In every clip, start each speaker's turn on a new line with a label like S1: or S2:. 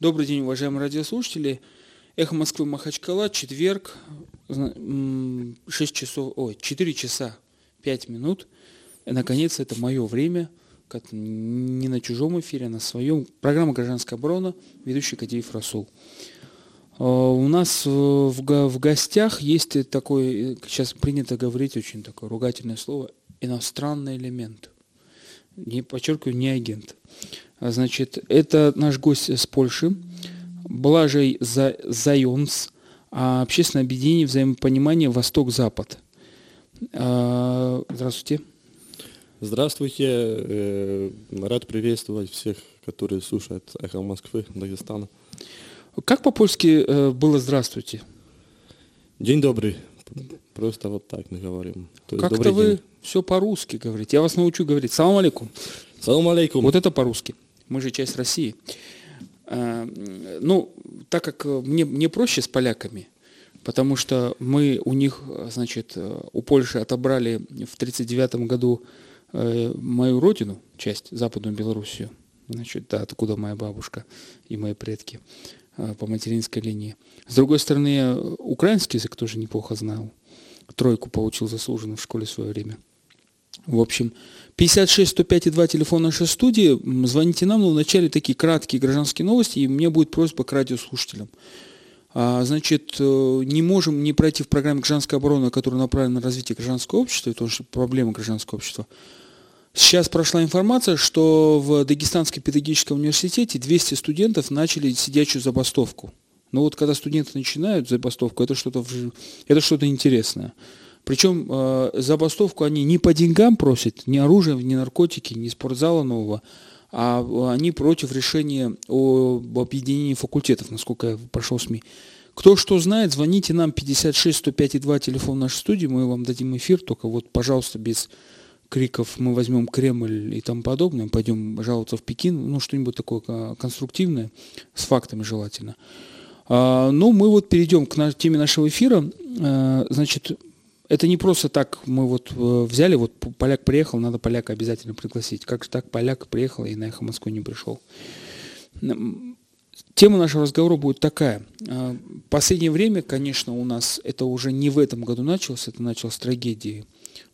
S1: Добрый день, уважаемые радиослушатели. Эхо Москвы Махачкала, четверг, 6 часов, ой, 4 часа 5 минут. Наконец, это мое время, как не на чужом эфире, а на своем. Программа «Гражданская оборона», ведущий Кадеев Расул. А, у нас в, гостях есть такой, сейчас принято говорить очень такое ругательное слово, иностранный элемент. Не, подчеркиваю, не агент. Значит, это наш гость с Польши, Блажей Зайонс, а общественное объединение взаимопонимания «Восток-Запад». А, здравствуйте.
S2: Здравствуйте. Э, рад приветствовать всех, которые слушают «Эхо Москвы», Дагестана.
S1: Как по-польски э, было «здравствуйте»?
S2: День добрый. Просто вот так мы говорим.
S1: Как-то вы день. все по-русски говорите. Я вас научу говорить. Салам алейкум.
S2: Салам алейкум.
S1: Вот это по-русски. Мы же часть России. А, ну, так как мне, мне проще с поляками, потому что мы у них, значит, у Польши отобрали в 1939 году э, мою родину, часть, Западную Белоруссию, значит, да, откуда моя бабушка и мои предки э, по материнской линии. С другой стороны, украинский язык тоже неплохо знал. Тройку получил заслуженно в школе в свое время. В общем, 56 105 и 2 телефон нашей студии. Звоните нам, но вначале такие краткие гражданские новости, и меня будет просьба к радиослушателям. А, значит, э, не можем не пройти в программе «Гражданская оборона», которая направлена на развитие гражданского общества, потому что проблема гражданского общества. Сейчас прошла информация, что в Дагестанском педагогическом университете 200 студентов начали сидячую забастовку. Но вот когда студенты начинают забастовку, это что-то это что-то интересное. Причем э, забастовку они не по деньгам просят, ни оружия, ни наркотики, ни спортзала нового, а они против решения об объединении факультетов, насколько я прошел СМИ. Кто что знает, звоните нам 56 105 2 телефон нашей студии, мы вам дадим эфир, только вот, пожалуйста, без криков мы возьмем Кремль и тому подобное, пойдем жаловаться в Пекин, ну что-нибудь такое конструктивное, с фактами желательно. А, ну, мы вот перейдем к теме нашего эфира. А, значит, это не просто так мы вот э, взяли, вот поляк приехал, надо поляка обязательно пригласить. Как же так поляк приехал и на эхо Москвы не пришел? Тема нашего разговора будет такая. А, последнее время, конечно, у нас это уже не в этом году началось, это началось с трагедии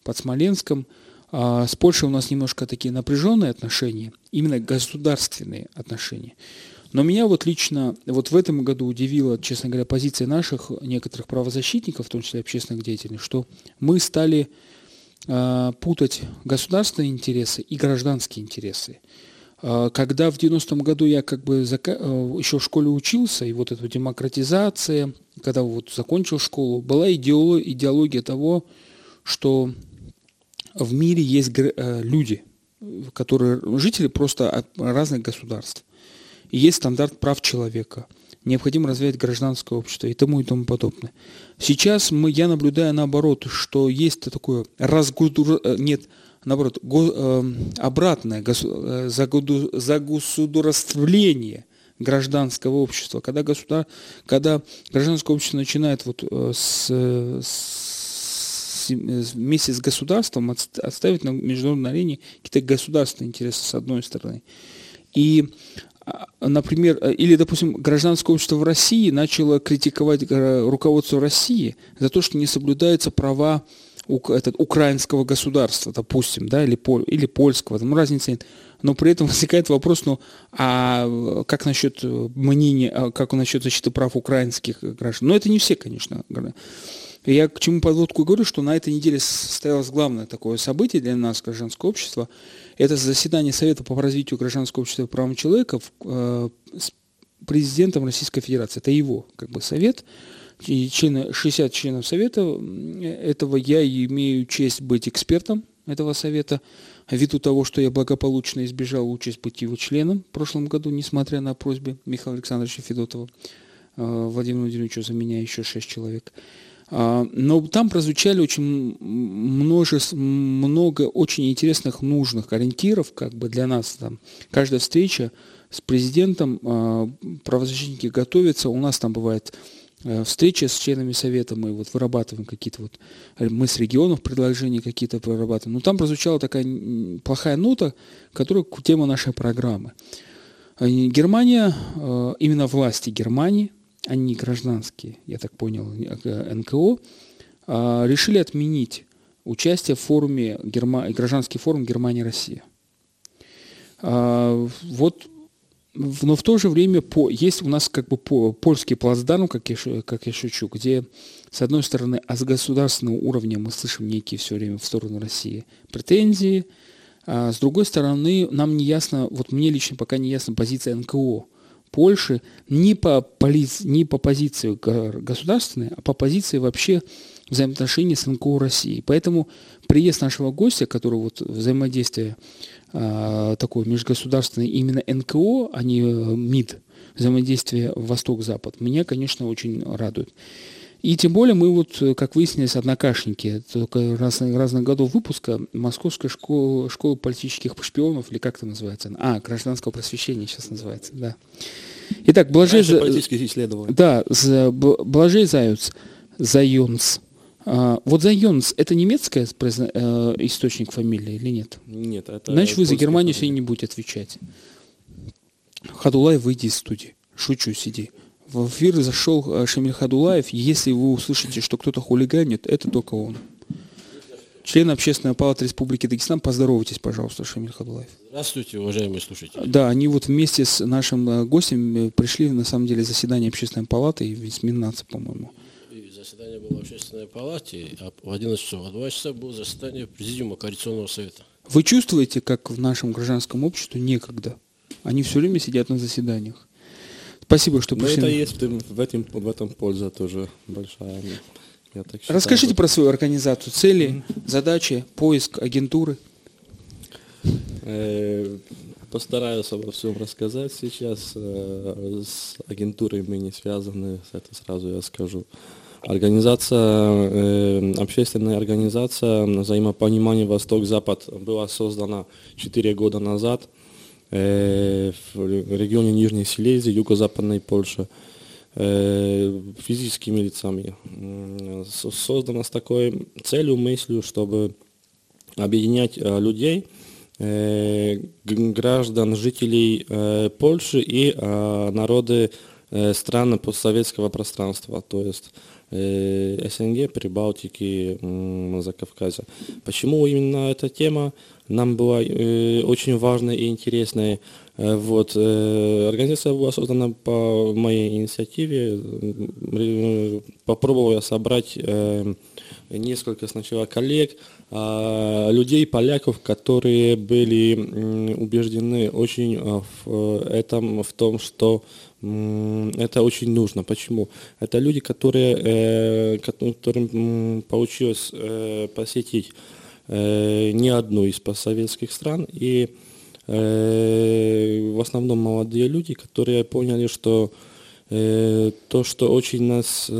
S1: под Смоленском. А с Польшей у нас немножко такие напряженные отношения, именно государственные отношения. Но меня вот лично вот в этом году удивила, честно говоря, позиция наших некоторых правозащитников, в том числе общественных деятелей, что мы стали э, путать государственные интересы и гражданские интересы. Э, когда в 90-м году я как бы э, еще в школе учился, и вот эта демократизация, когда вот закончил школу, была идеология, того, что в мире есть люди, которые жители просто от разных государств и есть стандарт прав человека. Необходимо развивать гражданское общество и тому и тому подобное. Сейчас мы, я наблюдаю наоборот, что есть такое разгудур... Э, нет, наоборот, го, э, обратное госу... Э, загуду... загосударствление гражданского общества. Когда, государ... когда гражданское общество начинает вот э, с, с, вместе с государством отставить на международной арене какие-то государственные интересы с одной стороны. И например, э, или, допустим, гражданское общество в России начало критиковать э, руководство России за то, что не соблюдаются права этот, украинского государства, допустим, да, или, поль, или польского, там разницы нет. Но при этом возникает вопрос, ну, а как насчет мнения, а как насчет защиты прав украинских граждан? Ну, это не все, конечно. Я к чему подводку говорю, что на этой неделе состоялось главное такое событие для нас, гражданского общества – это заседание Совета по развитию гражданского общества и правам человека э, с президентом Российской Федерации. Это его как бы совет. И члены, 60 членов совета этого я имею честь быть экспертом этого совета, ввиду того, что я благополучно избежал участь быть его членом в прошлом году, несмотря на просьбы Михаила Александровича Федотова, э, Владимира Владимировича за меня еще шесть человек. А, но там прозвучали очень множество, много очень интересных, нужных ориентиров как бы для нас. Там. Каждая встреча с президентом, а, правозащитники готовятся, у нас там бывает э, встреча с членами совета, мы вот вырабатываем какие-то вот, мы с регионов предложения какие-то вырабатываем. Но там прозвучала такая плохая нота, которая тема нашей программы. Германия, именно власти Германии, они гражданские, я так понял, НКО, решили отменить участие в форуме, гражданский форум Германия-Россия. Вот но в то же время по, есть у нас как бы по, польский плацдарм, как я, как я шучу, где с одной стороны а с государственного уровня мы слышим некие все время в сторону России претензии, а с другой стороны нам не ясно, вот мне лично пока не ясна позиция НКО Польши не по, поли, не по позиции государственной, а по позиции вообще взаимоотношений с НКО России. Поэтому приезд нашего гостя, который вот взаимодействие а, такое межгосударственное именно НКО, а не э, МИД, взаимодействие Восток-Запад, меня, конечно, очень радует. И тем более мы вот, как выяснилось, однокашники. Только разных, разных годов выпуска Московская школа, школа политических шпионов, или как это называется? А, гражданского просвещения сейчас называется, да. Итак, Блажей... Да, Блажей Заюц, Зайонс. А, вот Зайонс, это немецкий э, источник фамилии или нет?
S2: Нет, это...
S1: Значит, вы за Германию сегодня не будете отвечать. Хадулай, выйди из студии. Шучу, сиди. В эфир зашел э, Шамиль Хадулаев. Если вы услышите, что кто-то хулиганит, это только он. Член Общественной палаты Республики Дагестан, поздоровайтесь, пожалуйста, Шамиль Хадулаев.
S3: Здравствуйте, уважаемые слушатели.
S1: Да, они вот вместе с нашим э, гостем пришли, на самом деле, заседание Общественной палаты и весь Миннаца, по-моему
S3: заседание было в общественной палате, а в 11 часов, а в 2 часа было заседание Президиума Коалиционного совета.
S1: Вы чувствуете, как в нашем гражданском обществе некогда? Они все время сидят на заседаниях. Спасибо, что
S2: пришли. Но это есть в этом, в этом польза тоже большая.
S1: Я так считаю. Расскажите про свою организацию, цели, задачи, поиск агентуры.
S2: Э, постараюсь обо всем рассказать сейчас. Э, с агентурой мы не связаны, это сразу я скажу. Организация, э, общественная организация взаимопонимания Восток-Запад была создана 4 года назад в регионе Нижней Силезии, юго-западной Польши, э, физическими лицами. Создана с такой целью, мыслью, чтобы объединять э, людей, э, граждан, жителей э, Польши и э, народы э, стран постсоветского пространства, то есть Э, СНГ, Прибалтики, Закавказья. Почему именно эта тема нам была э, очень важная и интересная? Э, вот, организация была создана по моей инициативе. Попробовал я собрать несколько сначала коллег, а, людей, поляков, которые были убеждены очень в этом, в том, что это очень нужно. Почему? Это люди, которые, э, которым получилось э, посетить э, не одну из постсоветских стран, и в основном молодые люди, которые поняли, что то, что очень нас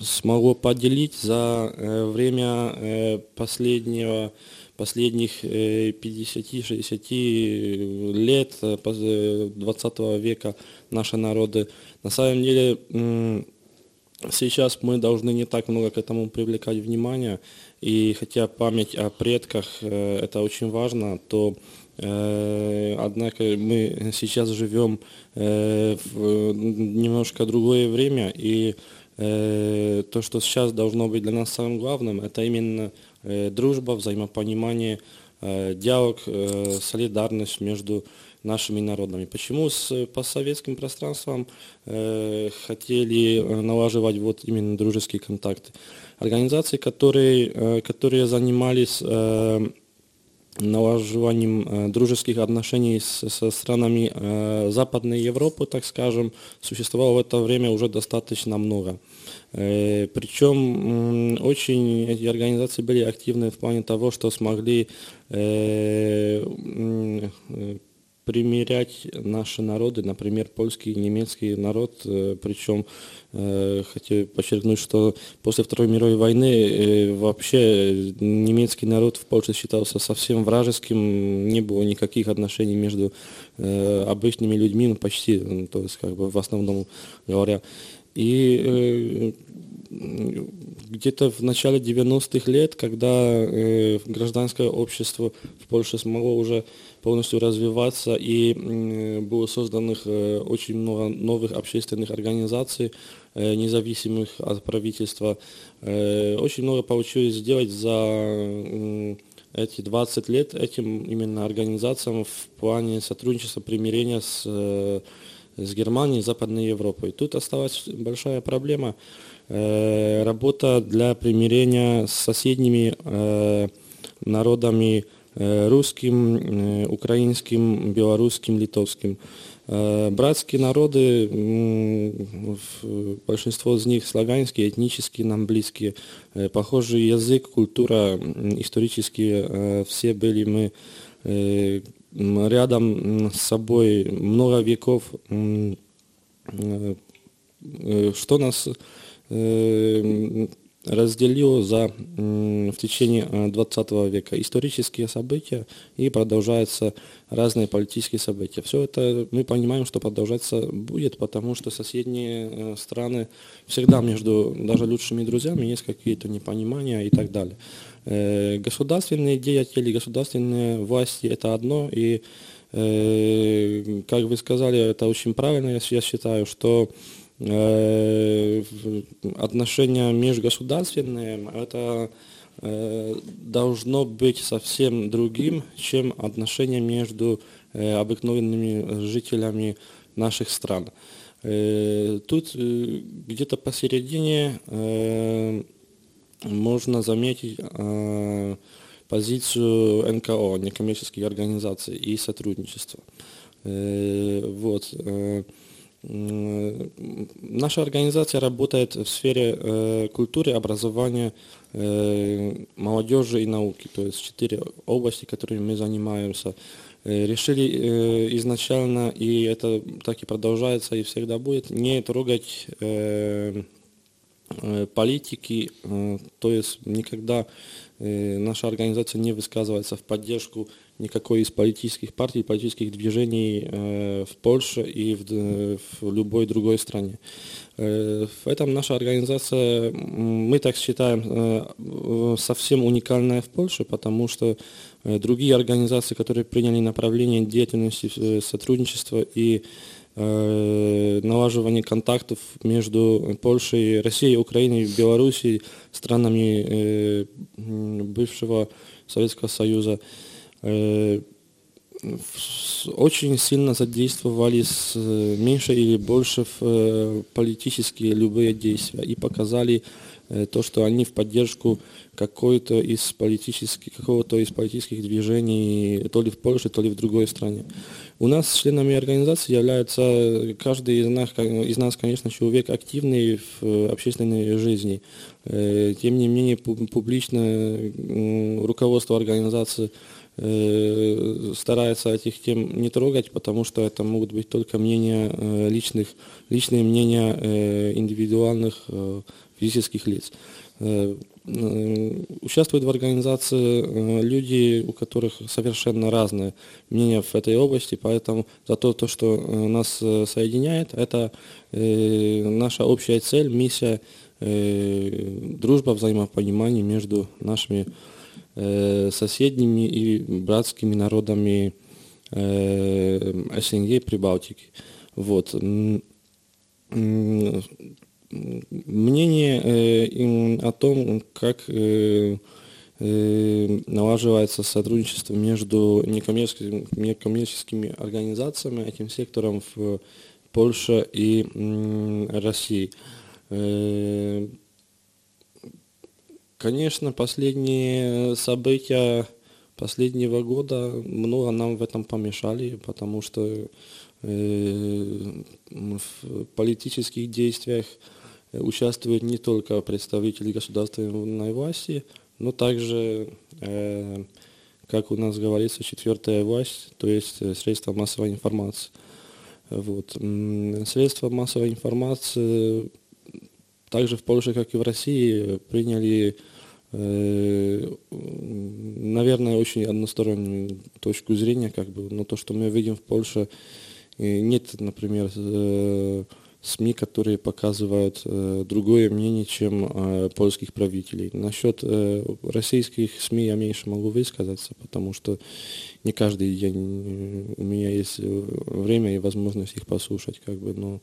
S2: смогло поделить за время последнего последних 50-60 лет 20 века наши народы. На самом деле сейчас мы должны не так много к этому привлекать внимание, и хотя память о предках э, это очень важно, то э, Однако мы сейчас живем э, в немножко другое время, и то, что сейчас должно быть для нас самым главным, это именно дружба, взаимопонимание, диалог, солидарность между нашими народами. Почему с постсоветским пространством э, хотели налаживать вот именно дружеские контакты? Организации, которые, э, которые занимались э, налаживанием э, дружеских отношений с, со странами Западной Европы, так скажем, существовало в это время уже достаточно много. Причем очень эти организации были активны в плане того, что смогли примерять наши народы, например, польский и немецкий народ, э, причем э, хочу подчеркнуть, что после Второй мировой войны э, вообще немецкий народ в Польше считался совсем вражеским, не было никаких отношений между обычными людьми, ну почти, то есть как бы в основном говоря. И где-то в начале 90-х лет, когда гражданское общество в Польше смогло уже полностью развиваться и было созданных очень много новых общественных организаций, независимых от правительства. Очень много получилось сделать за эти 20 лет этим именно организациям в плане сотрудничества, примирения с, э, с Германией Западной Европой. Тут осталась большая проблема. Э, работа для примирения с соседними э, народами русским, украинским, белорусским, литовским. Э, братские народы, большинство из них славянские, этнические, нам близкие, э, похожий язык, культура, исторические, э, все были мы рядом с собой много веков. Что нас разделил за, в течение 20 э, века исторические события и продолжаются разные политические события. Все это мы понимаем, что продолжаться будет, потому что соседние э, страны всегда между даже лучшими друзьями есть какие-то непонимания и так далее. Э, государственные деятели, государственные власти это одно, и как вы сказали, это очень правильно, я считаю, что Э, отношения межгосударственные, это э, должно быть совсем другим, чем отношения между э, обыкновенными жителями наших стран. Тут где-то посередине можно заметить позицию НКО, некоммерческих организаций и сотрудничества. Вот. Наша организация работает в сфере э, культуры, образования, э, молодежи и науки, то есть четыре области, которыми мы занимаемся. Э, решили изначально, и это так и продолжается, и всегда будет, не трогать политики, то есть никогда наша организация не высказывается в поддержку никакой из политических партий, политических движений э, в Польше и в, в любой другой стране. Э, в этом наша организация, мы так считаем, э, совсем уникальная в Польше, потому что э, другие организации, которые приняли направление деятельности, э, сотрудничества и э, налаживание контактов между Польшей, Россией, Украиной, Белоруссией, странами э, бывшего Советского Союза, Э, очень сильно задействовались э, меньше или больше в э, политические любые действия и показали то, что они в поддержку какой-то из политических, какого-то из политических движений, то ли в Польше, то ли в другой стране. У нас членами организации является каждый из нас, из нас, конечно, человек активный в общественной жизни. Тем не менее, публично руководство организации Э, старается этих тем не трогать, потому что это могут быть только мнения э, личных, личные мнения э, индивидуальных физических лиц. Участвуют в организации люди, у которых совершенно разные мнения в этой области, поэтому за то, то что нас соединяет, это наша общая цель, миссия, дружба, взаимопонимание между нашими соседними и братскими народами э, СНГ Прибалтики. Вот. Мнение э, о том, как налаживается сотрудничество между некоммерческими, некоммерческими организациями, этим сектором в Польше и России. Конечно, последние события последнего года много нам в этом помешали, потому что э, в политических действиях участвуют не только представители государственной власти, но также, э, как у нас говорится, четвертая власть, то есть средства массовой информации. Вот. Средства массовой информации также в Польше, как и в России, приняли Э, наверное, очень одностороннюю точку зрения, как бы, но то, что мы видим в Польше, нет, например, э, СМИ, которые показывают э, другое мнение, чем э, польских правителей. Насчет э, российских СМИ я меньше могу высказаться, потому что не каждый день у меня есть время и возможность их послушать. Как бы, но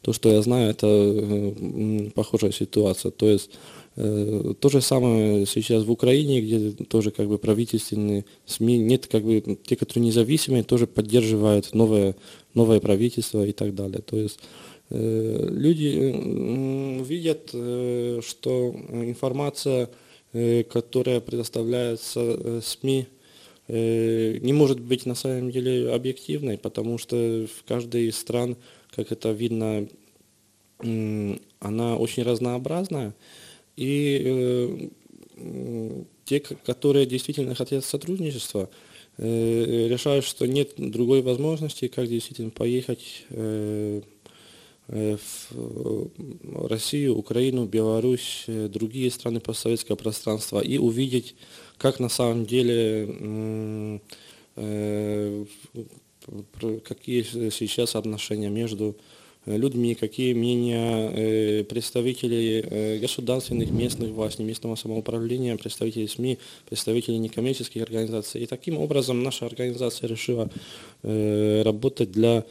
S2: то, что я знаю, это э, похожая ситуация. То есть э, то же самое сейчас в Украине, где тоже как бы правительственные СМИ, нет как бы те, которые независимые, тоже поддерживают новое, новое правительство и так далее. То есть Э, люди видят, э, что информация, э, которая предоставляется СМИ, не может быть на самом деле объективной, потому что в каждой из стран, как это видно, она очень разнообразная. И те, которые действительно хотят сотрудничества, решают, что нет другой возможности, как действительно поехать Э, в э, Россию, Украину, Беларусь, э, другие страны постсоветского пространства и увидеть, как на самом деле, какие сейчас отношения между людьми, какие мнения представителей государственных, местных властей, местного самоуправления, представителей СМИ, представителей некоммерческих организаций. И таким образом наша организация решила работать для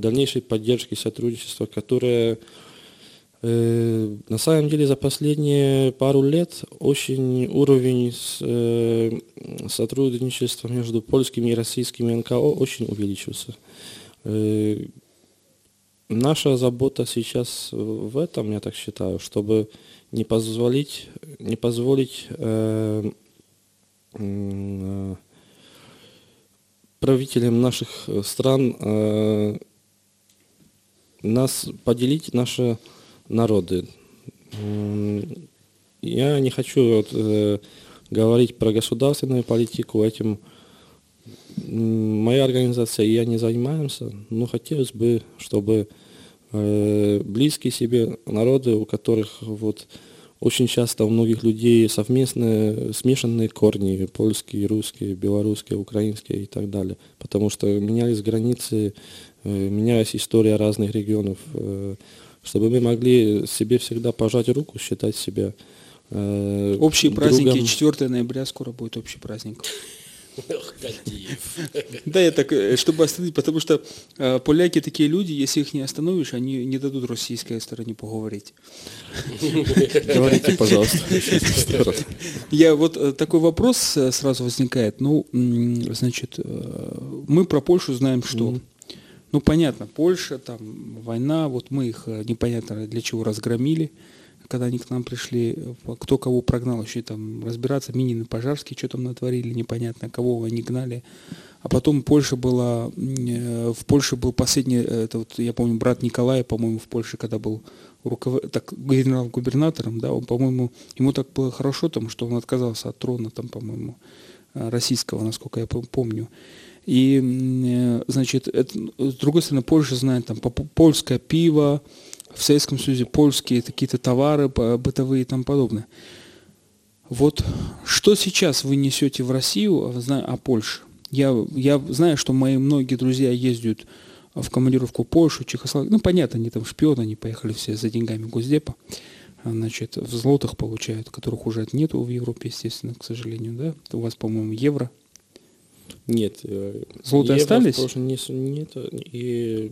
S2: дальнейшей поддержки сотрудничества, которое э, на самом деле за последние пару лет очень уровень с, э, сотрудничества между польскими и российскими НКО очень увеличился. Э, наша забота сейчас в этом, я так считаю, чтобы не позволить, не позволить э, э, правителям наших стран э, нас поделить наши народы. Я не хочу вот, э, говорить про государственную политику, этим моя организация и я не занимаемся, но хотелось бы, чтобы э, близкие себе народы, у которых вот очень часто у многих людей совместные смешанные корни, польские, русские, белорусские, украинские и так далее, потому что менялись границы Э, менялась история разных регионов, э, чтобы мы могли себе всегда пожать руку, считать себя
S1: э, Общие другом. праздники, 4 ноября скоро будет общий праздник. Да, я так, чтобы остановить, потому что э, поляки такие люди, если их не остановишь, они не дадут российской стороне поговорить.
S2: Говорите, пожалуйста.
S1: Я вот такой вопрос сразу возникает. Ну, значит, мы про Польшу знаем, что ну, понятно, Польша, там, война, вот мы их э, непонятно для чего разгромили, когда они к нам пришли, кто кого прогнал, еще там разбираться, Минин и Пожарский, что там натворили, непонятно, кого они гнали. А потом Польша была, э, в Польше был последний, э, это вот, я помню, брат Николая, по-моему, в Польше, когда был руков... так, генерал-губернатором, да, он, по-моему, ему так было хорошо, там, что он отказался от трона, там, по-моему, российского, насколько я помню. И, э, значит, это, с другой стороны, Польша знает там польское пиво, в Советском Союзе польские какие-то товары бытовые и тому подобное. Вот что сейчас вы несете в Россию, зная о Польше? Я, я знаю, что мои многие друзья ездят в командировку Польшу, Чехословакию. Ну, понятно, они там шпионы, они поехали все за деньгами Госдепа. Значит, в злотах получают, которых уже нету в Европе, естественно, к сожалению, да? У вас, по-моему, евро –
S2: нет. Э,
S1: Золотые остались?
S2: Не, нет, и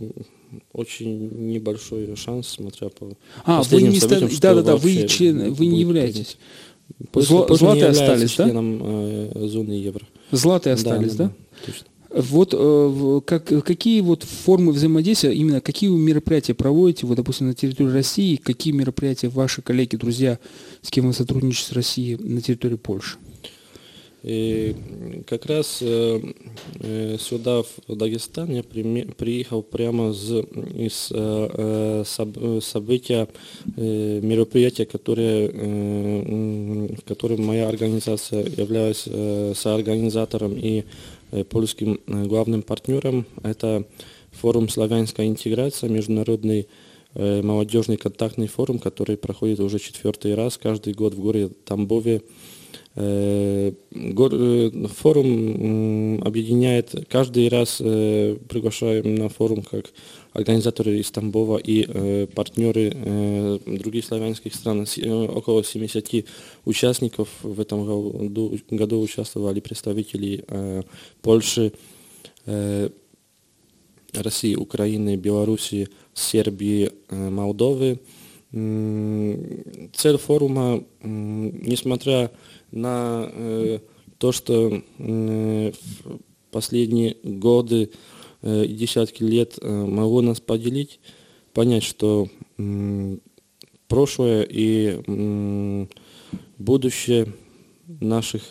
S2: очень небольшой шанс, смотря по
S1: А, вы не стали, да, да, да, вы, член, вы не являетесь. Зло, златые остались, да?
S2: членом э, зоны евро.
S1: Златые остались, да? да? да точно. Вот э, как, какие вот формы взаимодействия, именно какие вы мероприятия проводите, вот, допустим, на территории России, какие мероприятия ваши коллеги, друзья, с кем вы сотрудничаете с Россией на территории Польши?
S2: И как раз э, э, сюда, в Дагестан, я приехал прямо с, из э, события, мероприятия, которое, в котором моя организация является соорганизатором и польским главным партнером. Это форум «Славянская интеграция», международный молодежный контактный форум, который проходит уже четвертый раз каждый год в городе Тамбове. Э, э, форум объединяет, каждый раз э, приглашаем на форум как организаторы из Тамбова и партнеры других славянских стран. Около 70 участников в этом году, году участвовали представители Польши, России, Украины, Белоруссии, Сербии, Молдовы. Цель форума, несмотря на э, то, что э, последние годы э, и десятки лет э, могло нас поделить, понять, что прошлое и будущее наших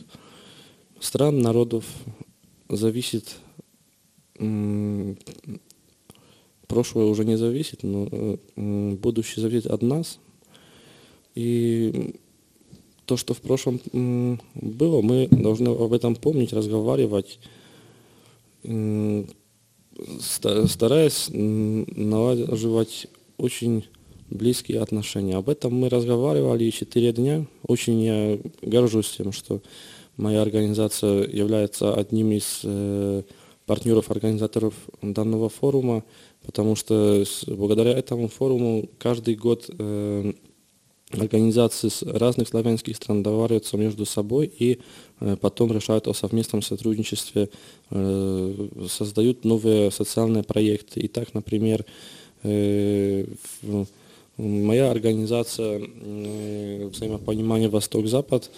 S2: стран, народов зависит, прошлое уже не зависит, но э, будущее зависит от нас. И то, что в прошлом было, мы должны об этом помнить, разговаривать, стараясь налаживать очень близкие отношения. Об этом мы разговаривали четыре дня. Очень я горжусь тем, что моя организация является одним из э, партнеров, организаторов данного форума, потому что благодаря этому форуму каждый год э, организации разных славянских стран договариваются между собой и э, потом решают о совместном сотрудничестве, э, создают новые социальные проекты. И так, например, э, моя организация взаимопонимания Восток-Запад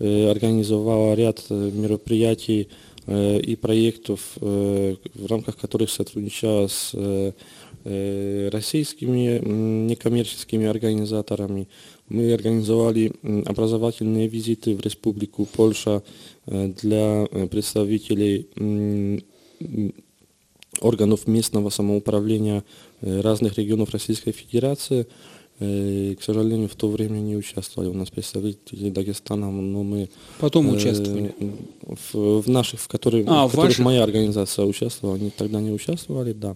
S2: организовала ряд мероприятий и проектов, в рамках которых сотрудничала с российскими некоммерческими организаторами, мы организовали образовательные визиты в Республику Польша э, для э, представителей органов местного самоуправления э, разных регионов Российской Федерации. К сожалению, в то время не участвовали у нас представители Дагестана, но мы...
S1: Потом участвовали?
S2: В, в наших, в которых, а, в которых моя организация участвовала, они тогда не участвовали, да.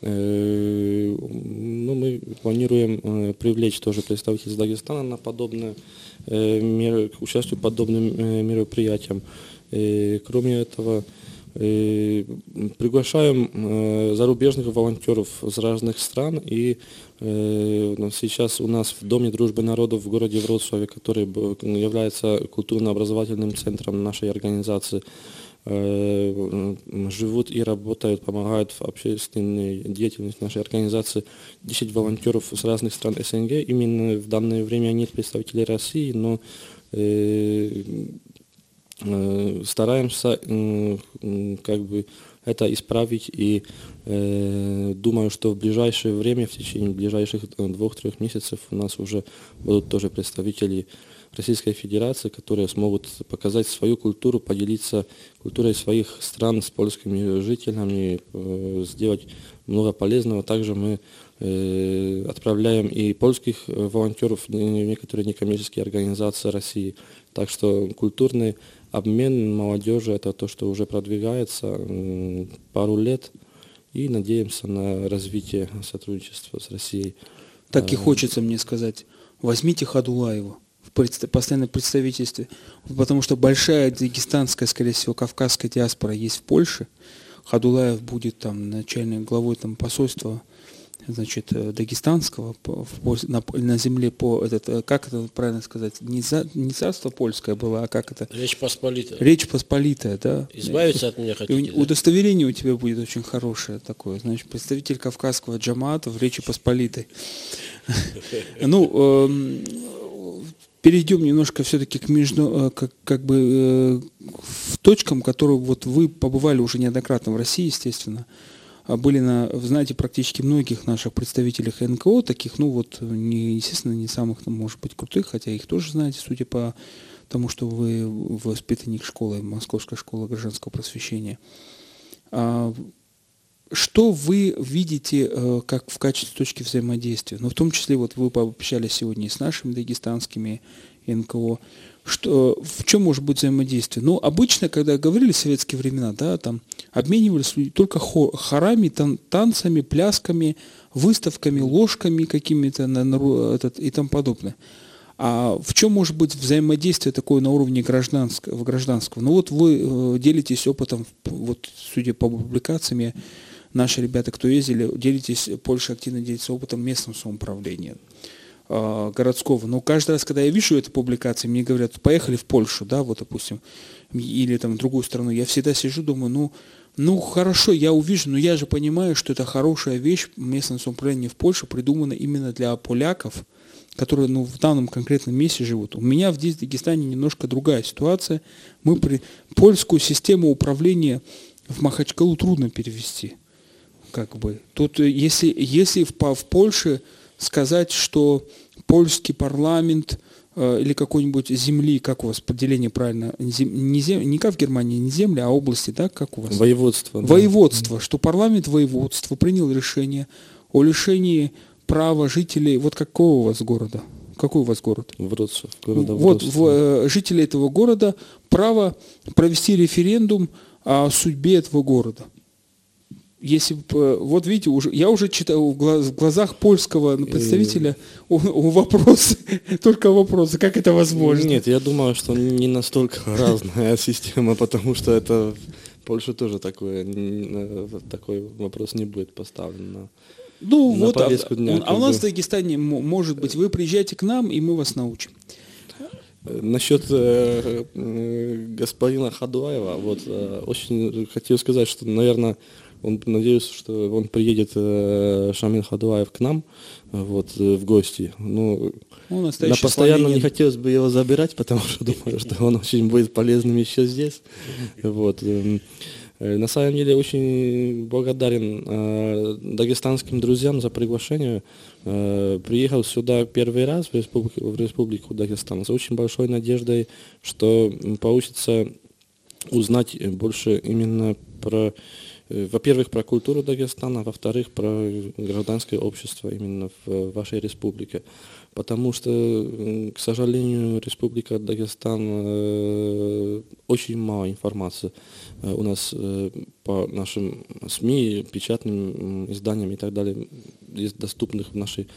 S2: Э, ну, мы планируем э, привлечь тоже представителей Дагестана на подобное э, меры, к участию в подобным мероприятиям. Кроме этого, приглашаем зарубежных волонтеров из разных стран и сейчас у нас в Доме дружбы народов в городе Вроцлаве, который является культурно-образовательным центром нашей организации, Э, живут и работают, помогают в общественной деятельности нашей организации 10 волонтеров с разных стран СНГ. Именно в данное время нет представителей России, но э, э, стараемся как бы это исправить и э, думаю, что в ближайшее время, в течение ближайших двух-трех месяцев у нас уже будут тоже представители Российской Федерации, которые смогут показать свою культуру, поделиться культурой своих стран с польскими жителями, э, сделать много полезного. Также мы э, отправляем и польских э, волонтеров в некоторые некоммерческие организации России. Так что культурный обмен молодежи это то, что уже продвигается пару лет. И надеемся на развитие сотрудничества с Россией.
S1: Так и хочется мне сказать. Возьмите Хадулаева в постоянном представительстве, потому что большая дагестанская, скорее всего, кавказская диаспора есть в Польше. Хадулаев будет там начальным главой там посольства значит, э, дагестанского в, на, на земле по этот, э, как это правильно сказать, не, за, не царство польское было, а как это?
S3: Речь Посполитая.
S1: Речь Посполитая, да.
S3: Избавиться от меня хотите.
S1: да? Удостоверение у тебя будет очень хорошее такое, значит, представитель кавказского джамата в Речи Посполитой. Ну, эм, перейдем немножко все-таки к между, э, как, как бы э, в точкам, которые вот вы побывали уже неоднократно в России, естественно, были на, знаете, практически многих наших представителях НКО, таких, ну вот, не, естественно, не самых, там, может быть, крутых, хотя их тоже знаете, судя по тому, что вы воспитанник школы, Московской школы гражданского просвещения. А, что вы видите э, как в качестве точки взаимодействия? Ну, в том числе, вот вы пообщались сегодня и с нашими дагестанскими НКО. Что, в чем может быть взаимодействие? Ну, обычно, когда говорили в советские времена, да, там обменивались только хорами, тан танцами, плясками, выставками, ложками какими-то на, на, этот, и тому подобное. А в чем может быть взаимодействие такое на уровне гражданского, гражданского? Ну вот вы э, делитесь опытом, вот судя по публикациям, наши ребята, кто ездили, делитесь, Польша активно делится опытом местного самоуправления э, городского. Но каждый раз, когда я вижу эту публикацию, мне говорят, поехали в Польшу, да, вот, допустим, или там в другую страну, я всегда сижу, думаю, ну, ну хорошо, я увижу, но я же понимаю, что это хорошая вещь, местное самоуправление в Польше придумано именно для поляков, которые ну, в данном конкретном месте живут. У меня в Дагестане немножко другая ситуация. Мы при... Польскую систему управления в Махачкалу трудно перевести. Как бы. Тут, э, если, если в, в Польше сказать, что польский парламент Э, или какой-нибудь земли, как у вас поделение правильно, зем, не, зем, не как в Германии, не земли, а области, да, как у вас?
S2: Воеводство.
S1: Да. Воеводство, что парламент воеводства принял решение о лишении права жителей, вот какого у вас города? Какой у вас город?
S2: Вроцлав. Города
S1: вот в, э, жители этого города право провести референдум о судьбе этого города если вот видите, уже, я уже читал в, глаз, в глазах польского представителя у, у вопрос, только вопросы, как это возможно?
S2: Нет, я думаю, что не настолько разная система, потому что это в Польше тоже такое, такой вопрос не будет поставлен на
S1: ну на вот, а, дня, а у нас в Дагестане, может быть, вы приезжаете к нам, и мы вас научим.
S2: Насчет э, э, господина Хадуаева, вот э, очень хотел сказать, что, наверное, он, надеюсь, что он приедет, э, Шамин Хадуаев, к нам вот, э, в гости. Ну, ну на постоянно не хотелось бы его забирать, потому что думаю, что он очень будет полезным еще здесь. Вот. Эм, э, на самом деле очень благодарен э, дагестанским друзьям за приглашение. Э, приехал сюда первый раз в республику, в республику Дагестан с очень большой надеждой, что получится узнать больше именно про во-первых, про культуру Дагестана, во-вторых, про гражданское общество именно в вашей республике. Потому что, к сожалению, Республика Дагестан э, очень мало информации э, у нас по нашим СМИ, печатным изданиям и так далее, есть доступных в нашей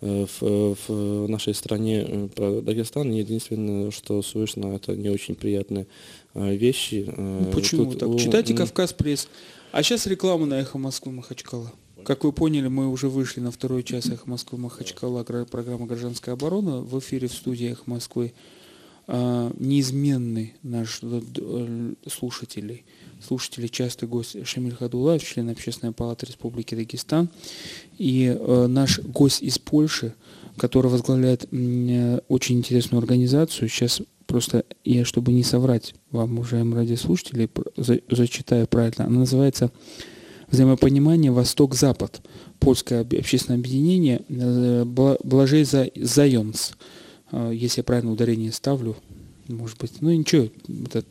S2: в, в нашей стране про Дагестан. Единственное, что слышно, это не очень приятные вещи.
S1: Ну, почему Тут, так? Читайте «Кавказ пресс». А сейчас реклама на «Эхо Москвы» Махачкала. Как вы поняли, мы уже вышли на второй час «Эхо Москвы» Махачкала, программа «Гражданская оборона». В эфире в студии «Эхо Москвы» а, неизменный наш слушателей, слушатели частый гость Шамиль Хадулаев, член Общественной палаты Республики Дагестан, и э, наш гость из Польши, который возглавляет э, очень интересную организацию. Сейчас просто я, чтобы не соврать вам, уважаемые радиослушатели, зачитаю правильно. Она называется «Взаимопонимание Восток-Запад». Польское общественное объединение э, Блажей Зайонс. Э, если я правильно ударение ставлю, может быть. Ну ничего, этот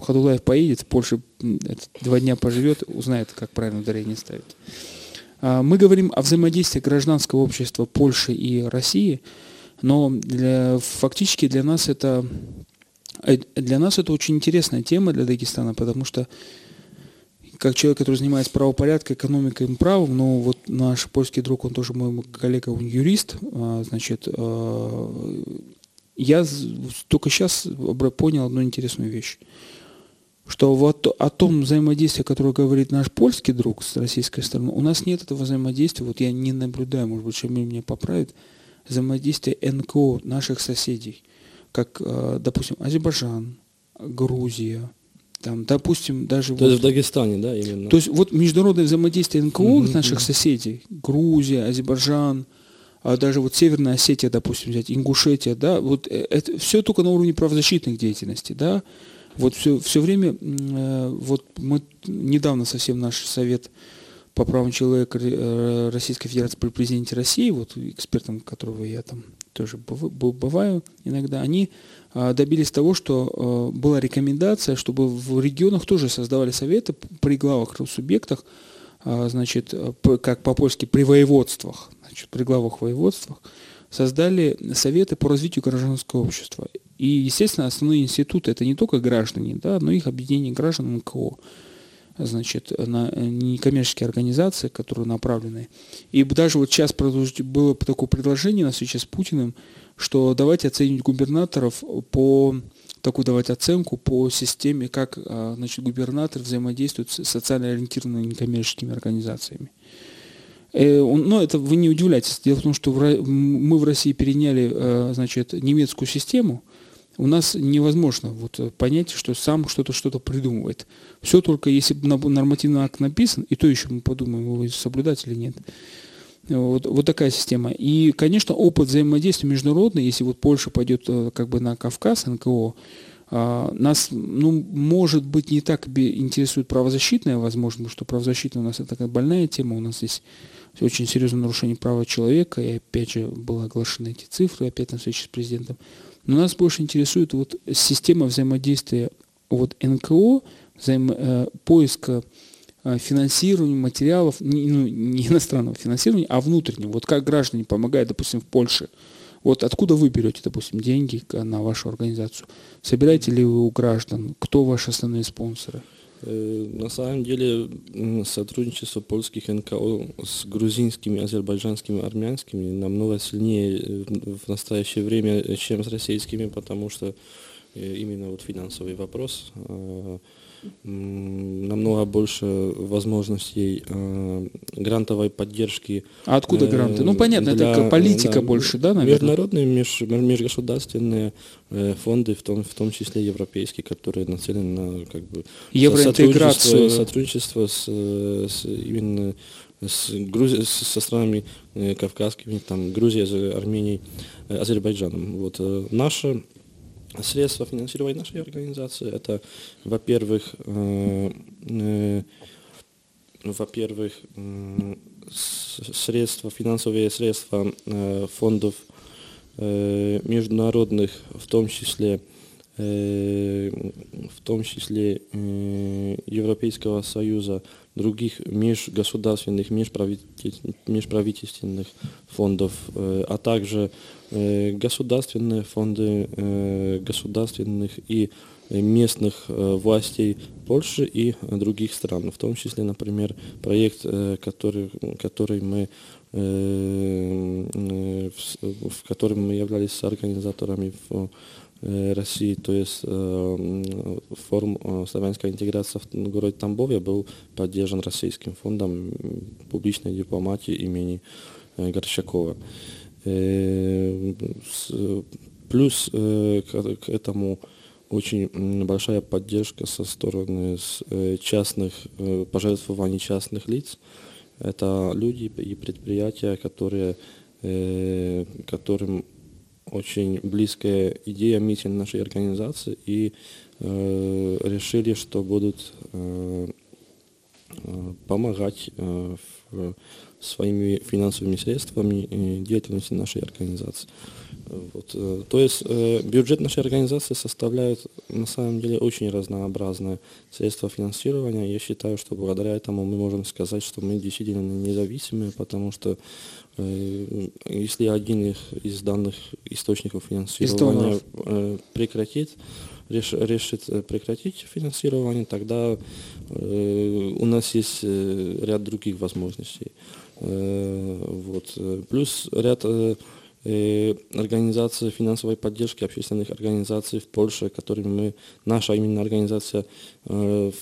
S1: Хадулаев поедет в Польшу, два дня поживет, узнает, как правильно ударение ставить. А, мы говорим о взаимодействии гражданского общества Польши и России – но для, фактически для нас это э, для нас это очень интересная тема для Дагестана, потому что как человек, который занимается правопорядком, экономикой и правом, но вот наш польский друг, он тоже мой коллега, он юрист, а, значит, а, я только сейчас понял одну интересную вещь, что вот о том взаимодействии, которое говорит наш польский друг с российской стороны, у нас нет этого взаимодействия, вот я не наблюдаю, может быть, Шамиль меня поправит, взаимодействие НКО наших соседей, как, э, допустим, Азербайджан, Грузия, там, допустим, даже...
S2: То вот, есть в Дагестане, да, именно?
S1: То есть вот международное взаимодействие НКО mm-hmm. наших соседей, Грузия, Азербайджан, а даже вот Северная Осетия, допустим, взять, Ингушетия, да, вот э, это все только на уровне правозащитной деятельности, да, вот все, все время, э, вот мы недавно совсем наш совет по правам человека э, Российской Федерации при президенте России, вот экспертом которого я там тоже бываю иногда, они а, добились того, что э, была рекомендация, чтобы в регионах тоже создавали советы при главах субъектах, а, значит, как по-польски при воеводствах, значит, при главах воеводствах, создали советы по развитию гражданского общества. И, естественно, основные институты это не только граждане, да, но их объединение граждан НКО. Значит, на некоммерческие организации, которые направлены. И даже вот сейчас было такое предложение на встрече с Путиным, что давайте оценить губернаторов по такую давать оценку по системе, как а, значит, губернатор взаимодействует с социально ориентированными некоммерческими организациями. Э, но ну, это вы не удивляйтесь. Дело в том, что мы в России переняли э, значит, немецкую систему. У нас невозможно вот понять, что сам что-то что-то придумывает. Все только если нормативный акт написан, и то еще мы подумаем, его соблюдать или нет. Вот, вот такая система. И, конечно, опыт взаимодействия международный, если вот Польша пойдет э, как бы на Кавказ, НКО, а, нас, ну, может быть, не так интересует правозащитная, возможно, что правозащитная у нас это такая больная тема, у нас здесь очень серьезное нарушение права человека, и опять же были оглашены эти цифры, опять на встрече с президентом. Но нас больше интересует вот система взаимодействия вот НКО, взаим, э, поиска Э, финансированию материалов, не, ну, не иностранного финансирования, а внутреннего. Вот как граждане помогают, допустим, в Польше. Вот откуда вы берете, допустим, деньги на вашу организацию? Собираете ли вы у граждан? Кто ваши основные спонсоры?
S2: Э, на самом деле сотрудничество польских НКО с грузинскими, азербайджанскими, армянскими намного сильнее э, в настоящее время, чем с российскими, потому что именно вот финансовый вопрос намного больше возможностей э, грантовой поддержки.
S1: А откуда гранты? Ну понятно, для, это политика да, больше, да, наверное?
S2: Международные, меж, межгосударственные э, фонды, в том, в том числе европейские, которые нацелены на как бы
S1: евроинтеграцию,
S2: сотрудничество, сотрудничество с, с именно с Грузи... со странами э, кавказскими, там Грузия, Арменией, э, Азербайджаном. Вот э, наша Средства финансирования нашей организации. Это, во-первых, э, э, во-первых, э, средства, финансовые средства фондов международных, в том числе в том числе Европейского Союза, других межгосударственных, межправительственных фондов, а также государственные фонды государственных и местных властей Польши и других стран, в том числе, например, проект, который, который мы в котором мы являлись организаторами в Э, России, то есть э, форум э, славянской интеграции в городе Тамбове был поддержан Российским фондом публичной дипломатии имени Горчакова. Плюс к этому очень большая поддержка со стороны частных пожертвований частных лиц. Это люди и предприятия, которые, которым очень близкая идея миссия нашей организации и э, решили, что будут э, э помогать э, в, своими финансовыми средствами деятельности нашей организации. Вот, э, то есть э, бюджет нашей организации составляет на самом деле очень разнообразное средство финансирования. Я считаю, что благодаря этому мы можем сказать, что мы действительно независимые, потому что э, если один из данных источников финансирования прекратит, реш, решит прекратить финансирование, тогда у нас есть ряд других возможностей. Вот. Плюс ряд Э, организации финансовой поддержки общественных организаций в Польше, которыми мы, наша именно организация э,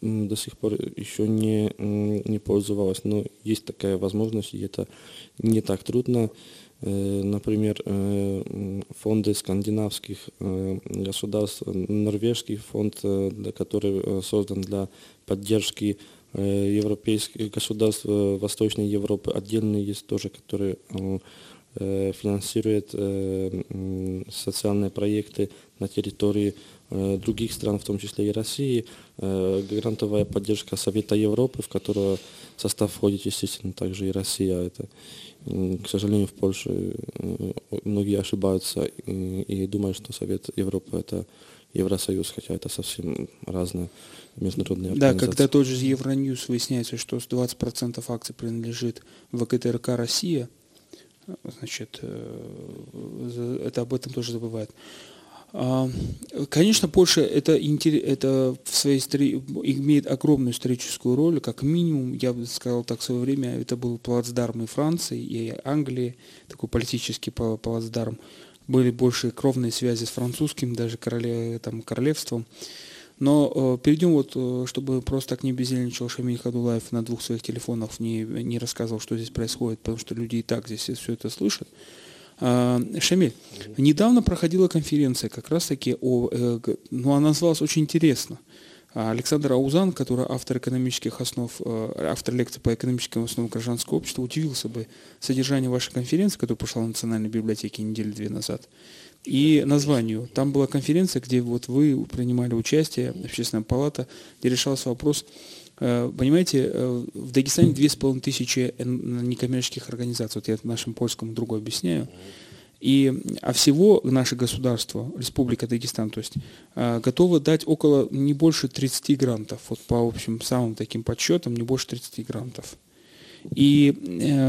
S2: до сих пор еще не, не пользовалась, но есть такая возможность, и это не так трудно. Э, например, фонды скандинавских государств, норвежский фонд, который создан для поддержки европейских государств Восточной Европы, отдельный есть тоже, который Э, финансирует э, социальные проекты на территории э, других стран, в том числе и России, грантовая поддержка Совета Европы, в которого состав входит, естественно, также и Россия. Это, к сожалению, в Польше многие ошибаются и думают, что Совет Европы это Евросоюз, хотя это совсем разные международные
S1: организации. Да, когда тот же Евроньюз выясняется, что 20% акций принадлежит ВКТРК «Россия», значит, э, это об этом тоже забывают. Конечно, Польша это, это в своей истории имеет огромную историческую роль, как минимум, я бы сказал так, в свое время это был плацдарм и Франции, и Англии, такой политический плацдарм. Были больше кровные связи с французским, даже короле, там, королевством. Но э, перейдем вот, э, чтобы просто так не бездельничал Шамиль Хадулаев на двух своих телефонах, не, не рассказывал, что здесь происходит, потому что люди и так здесь все это слышат. Шамиль, недавно проходила конференция как раз-таки о, э, ну, она называлась очень интересно. Александр Аузан, который автор экономических основ, э, автор лекции по экономическим основам гражданского общества, удивился бы содержанию вашей конференции, которая прошла в Национальной библиотеке недели две назад и названию. Там была конференция, где вот вы принимали участие, Общественная палата, где решался вопрос, понимаете, э, в Дагестане две с половиной тысячи некоммерческих организаций, вот я нашим польскому другу объясняю, и, а всего наше государство, Республика Дагестан, то есть, э, готово дать около не больше 30 грантов, вот по общим самым таким подсчетам, не больше 30 грантов. И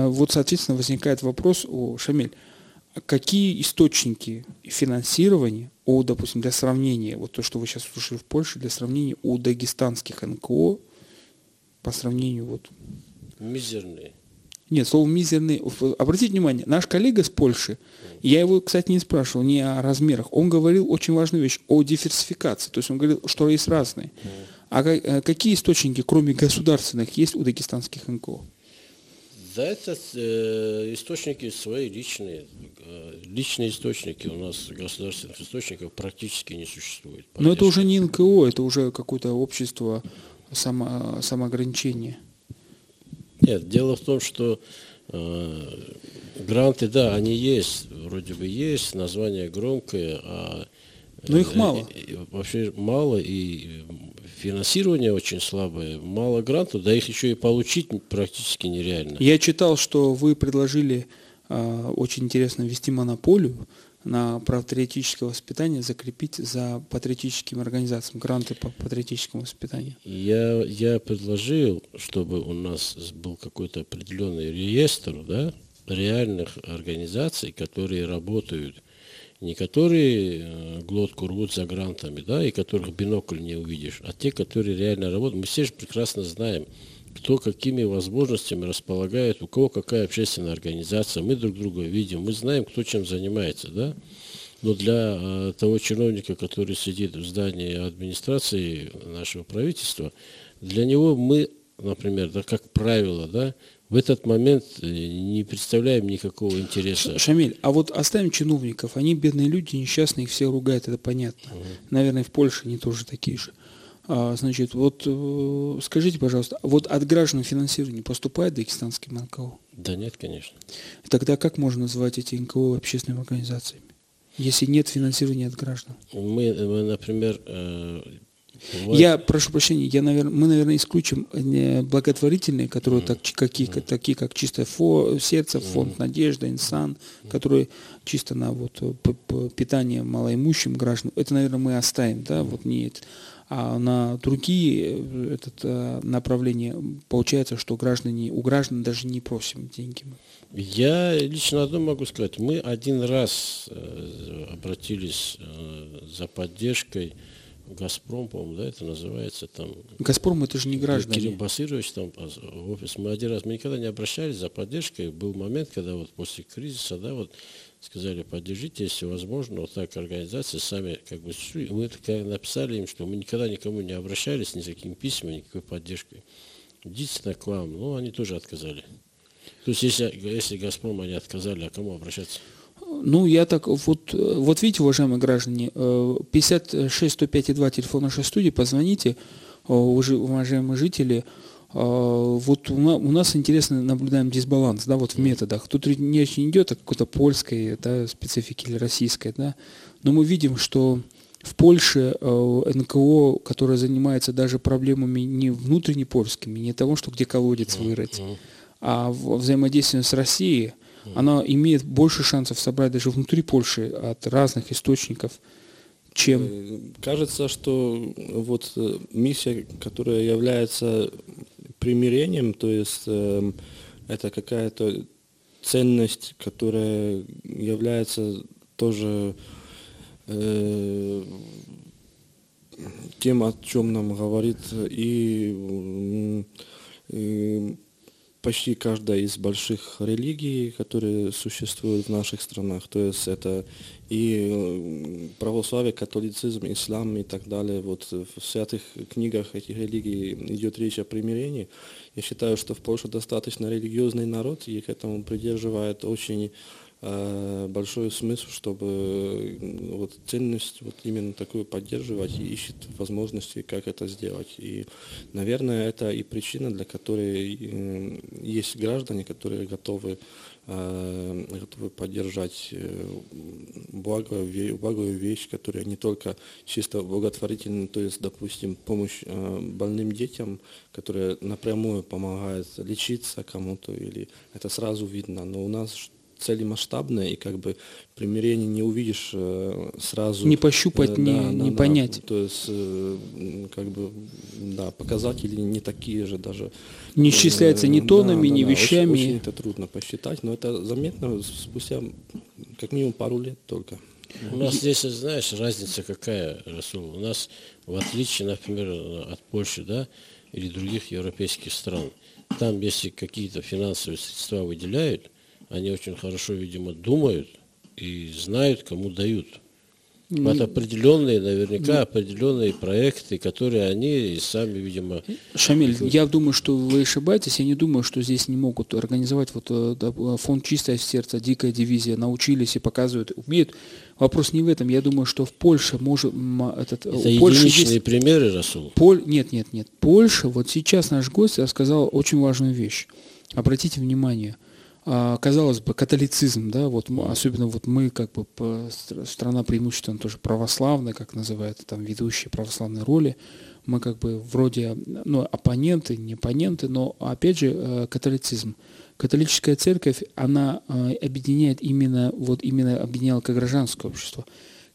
S1: вот, соответственно, возникает вопрос, о, Шамиль, какие источники финансирования, о, допустим, для сравнения, вот то, что вы сейчас слушали в Польше, для сравнения у дагестанских НКО по сравнению вот...
S3: Мизерные.
S1: Нет, слово мизерный. Обратите внимание, наш коллега с Польши, я его, кстати, не спрашивал не о размерах, он говорил очень важную вещь, о диверсификации. То есть он говорил, что есть разные. А э, какие источники, кроме государственных, есть у дагестанских НКО?
S3: Да, это э, источники свои личные. Э, личные источники у нас государственных источников практически не существует.
S1: Поддержки. Но это уже не НКО, это уже какое-то общество само, самоограничения.
S3: Нет, дело в том, что э, гранты, да, они есть, вроде бы есть, название громкое, а
S1: но их мало.
S3: Вообще мало, и финансирование очень слабое, мало грантов, да их еще и получить практически нереально.
S1: Я читал, что вы предложили э, очень интересно ввести монополию на патриотическое воспитание, закрепить за патриотическими организациями, гранты по патриотическому воспитанию.
S3: Я, я предложил, чтобы у нас был какой-то определенный реестр да, реальных организаций, которые работают не которые э, глотку рвут за грантами, да, и которых бинокль не увидишь, а те, которые реально работают. Мы все же прекрасно знаем, кто какими возможностями располагает, у кого какая общественная организация. Мы друг друга видим, мы знаем, кто чем занимается, да. Но для э, того чиновника, который сидит в здании администрации нашего правительства, для него мы, например, да, как правило, да, в этот момент э, не представляем никакого интереса.
S1: Шамиль, а вот оставим чиновников, они бедные люди, несчастные, их все ругают, это понятно. Угу. Наверное, в Польше они тоже такие же. А, значит, вот э, скажите, пожалуйста, вот от граждан финансирование поступает дагестанским НКО?
S3: Да нет, конечно.
S1: Тогда как можно назвать эти НКО общественными организациями, если нет финансирования от граждан?
S3: Мы, мы например, э,
S1: вот. Я прошу прощения, я, наверное, мы, наверное, исключим э, благотворительные, которые mm. так, какие, mm. такие как чистое фо, сердце, фонд mm. Надежда, Инсан, mm. которые чисто на вот э, питание малоимущим гражданам. Это, наверное, мы оставим, да, вот не это. А на другие э, этот, направления получается, что граждане, у граждан даже не просим деньги.
S3: Я лично одно могу сказать. Мы один раз обратились за поддержкой Газпром, по-моему, да, это называется там.
S1: Газпром это же не граждане.
S3: Кирилл Басырович там в офис. Мы один раз, мы никогда не обращались за поддержкой. Был момент, когда вот после кризиса, да, вот сказали, поддержите, если возможно, вот так организации сами как бы мы так написали им, что мы никогда никому не обращались ни с какими письмами, никакой поддержкой. Идите к вам. Ну, они тоже отказали. То есть, если, если Газпром они отказали, а кому обращаться?
S1: Ну, я так, вот, вот видите, уважаемые граждане, 56 105 2 телефон нашей студии, позвоните, э, уважаемые жители, вот у нас интересно наблюдаем дисбаланс, да, вот в методах. Тут не очень идет о какой-то польской да, специфике или российской, да, но мы видим, что в Польше э, НКО, которое занимается даже проблемами не внутренне польскими, не того, что где колодец вырыть, а взаимодействием с Россией, она имеет больше шансов собрать даже внутри Польши от разных источников, чем... Э,
S2: кажется, что вот э, миссия, которая является примирением, то есть э, это какая-то ценность, которая является тоже э, тем, о чем нам говорит и, и почти каждая из больших религий, которые существуют в наших странах, то есть это и православие, католицизм, ислам и так далее, вот в святых книгах этих религий идет речь о примирении. Я считаю, что в Польше достаточно религиозный народ, и к этому придерживает очень Э, большой смысл, чтобы вот ценность вот именно такую поддерживать и ищет возможности, как это сделать. И, наверное, это и причина, для которой есть граждане, которые готовы, э, готовы поддержать э, благую, благую вещь, которая не только чисто благотворительная, то есть, допустим, помощь больным детям, которая напрямую помогает лечиться кому-то, или это сразу видно, но у нас цели масштабные, и как бы примирение не увидишь э, сразу.
S1: Не пощупать, э, не, да, не да, понять.
S2: Да, то есть, э, как бы, да, показатели не такие же даже.
S1: Не исчисляется ни тонами, да, ни да, вещами.
S2: Очень, очень это трудно посчитать, но это заметно спустя как минимум пару лет только.
S3: У нас здесь, знаешь, разница какая, Расул? У нас, в отличие, например, от Польши, да, или других европейских стран, там, если какие-то финансовые средства выделяют, они очень хорошо, видимо, думают и знают, кому дают. Это определенные, наверняка, ну, определенные проекты, которые они сами, видимо...
S1: Шамиль, я думаю, что вы ошибаетесь. Я не думаю, что здесь не могут организовать вот э, фонд «Чистое сердце», «Дикая дивизия», научились и показывают, умеют. Вопрос не в этом. Я думаю, что в Польше может... Этот,
S3: Это единичные есть... примеры, Расул?
S1: Поль... Нет, нет, нет. Польша, вот сейчас наш гость рассказал очень важную вещь. Обратите внимание – а, казалось бы, католицизм, да, вот особенно вот мы, как бы, страна преимущественно тоже православная, как называют там ведущие православные роли, мы как бы вроде, ну, оппоненты, не оппоненты, но опять же э, католицизм. Католическая церковь, она э, объединяет именно, вот именно объединяла как гражданское общество.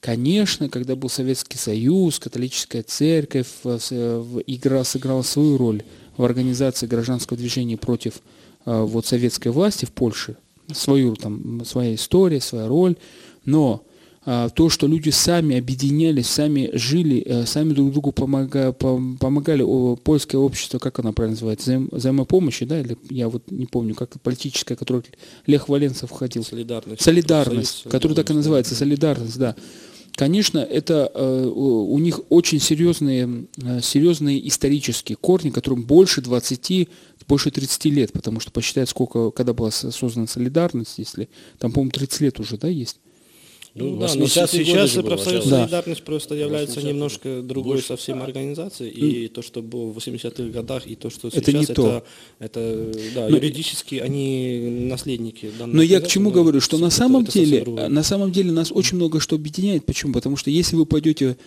S1: Конечно, когда был Советский Союз, католическая церковь игра, сыграла свою роль в организации гражданского движения против Э, вот советской власти в Польше, свою там, своя история, своя роль, но а, то, что люди сами объединялись, сами жили, э, сами друг другу помогали, помогали польское общество, как оно правильно называется, взаим, взаимопомощи, да, или я вот не помню, как политическое, которое Лех Валенцев входил.
S2: Солидарность.
S1: Солидарность, которая так и называется, солидарность, да. Конечно, это э, у них очень серьезные, серьезные исторические корни, которым больше 20 больше 30 лет, потому что посчитать, сколько, когда была создана солидарность, если там, по-моему, 30 лет уже, да, есть?
S2: Ну, да, но сейчас, сейчас профсоюз да. «Солидарность» просто является немножко другой больше. совсем организацией, и то, что было в 80-х годах, и то, что сейчас,
S1: это, не это, то.
S2: это да, но, юридически они наследники
S1: Но я к чему говорю, что на самом деле, на самом деле нас очень много что объединяет. Почему? Потому что если вы пойдете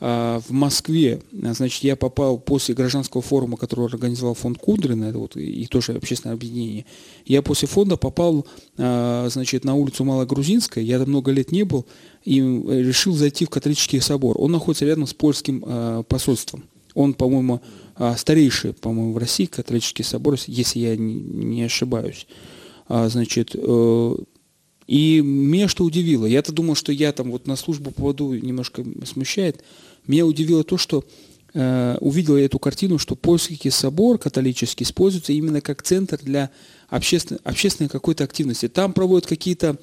S1: в Москве, значит, я попал после гражданского форума, который организовал фонд Кудрина, это вот и тоже общественное объединение, я после фонда попал, а, значит, на улицу Малогрузинская, я там много лет не был, и решил зайти в католический собор. Он находится рядом с польским а, посольством. Он, по-моему, старейший, по-моему, в России католический собор, если я не ошибаюсь. Значит, э, и меня что удивило, я-то думал, что я там вот на службу поводу немножко смущает, меня удивило то, что э, увидел я эту картину, что польский собор католический используется именно как центр для общественной, общественной какой-то активности. Там проводят какие-то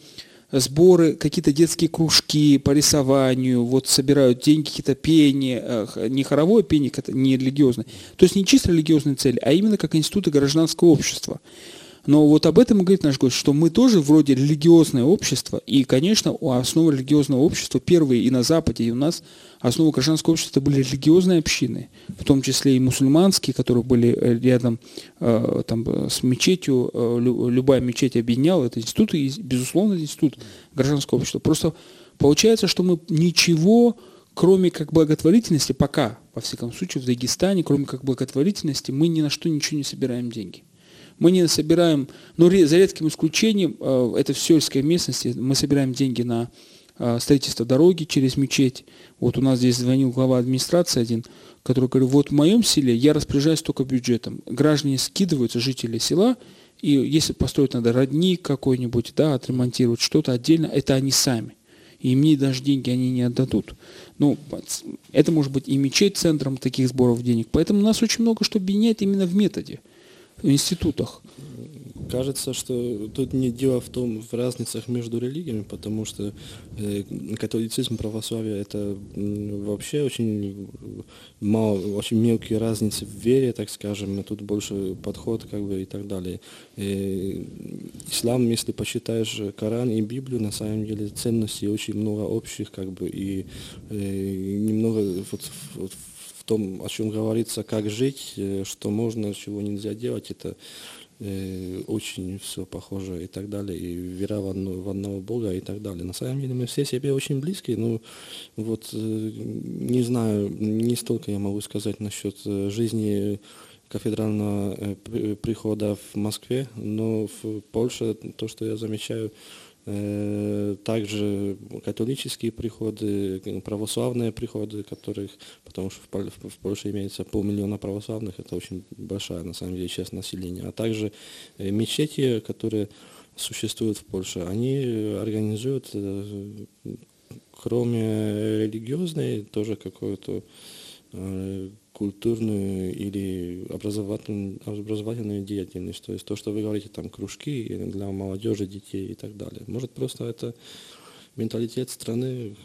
S1: сборы, какие-то детские кружки по рисованию, вот собирают деньги, какие-то пение, э, не хоровое пение, не религиозное. То есть не чисто религиозные цели, а именно как институты гражданского общества. Но вот об этом говорит наш гость, что мы тоже вроде религиозное общество, и, конечно, у основы религиозного общества первые и на Западе, и у нас основа гражданского общества были религиозные общины, в том числе и мусульманские, которые были э, рядом э, там, с мечетью, э, любая мечеть объединяла, это институт, и, безусловно, институт гражданского общества. Просто получается, что мы ничего кроме как благотворительности, пока, во всяком случае, в Дагестане, кроме как благотворительности, мы ни на что ничего не собираем деньги. Мы не собираем, ну, за редким исключением, э, это в сельской местности, мы собираем деньги на э, строительство дороги через мечеть. Вот у нас здесь звонил глава администрации один, который говорит, вот в моем селе я распоряжаюсь только бюджетом. Граждане скидываются, жители села, и если построить надо родник какой-нибудь, да, отремонтировать что-то отдельно, это они сами. и мне даже деньги они не отдадут. Ну, это может быть и мечеть центром таких сборов денег. Поэтому у нас очень много что объединяет именно в методе, институтах
S2: кажется, что тут не дело в том, в разницах между религиями, потому что э, католицизм, православие это вообще очень мало, очень мелкие разницы в вере, так скажем, и тут больше подход как бы и так далее. И ислам, если почитаешь Коран и Библию, на самом деле ценностей очень много общих, как бы, и, и э, немного вот, вот том, о чем говорится, как жить, э, что можно, чего нельзя делать, это э, очень все похоже и так далее, и вера в, одно, в одного Бога и так далее. На самом деле мы все себе очень близкие, ну вот э, не знаю, не столько я могу сказать насчет жизни кафедрального прихода в Москве, но в Польше то, что я замечаю, также католические приходы, православные приходы, которых, потому что в Польше имеется полмиллиона православных, это очень большая на самом деле часть населения, а также э, мечети, которые существуют в Польше, они организуют, э, кроме религиозной, тоже какое-то культурную или образовательную, образовательную деятельность. То есть то, что вы говорите, там кружки для молодежи, детей и так далее. Может просто это менталитет страны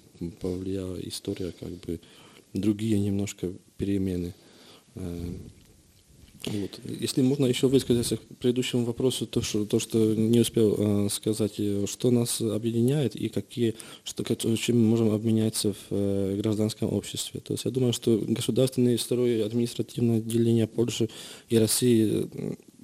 S2: повлияла, история, как бы другие немножко перемены. Э, вот. Если можно еще высказаться к предыдущему вопросу, то, что, то, что не успел э, сказать, э, что нас объединяет и какие, что, чем мы можем обменяться в э, гражданском обществе. То есть я думаю, что государственные второе административное отделение Польши и России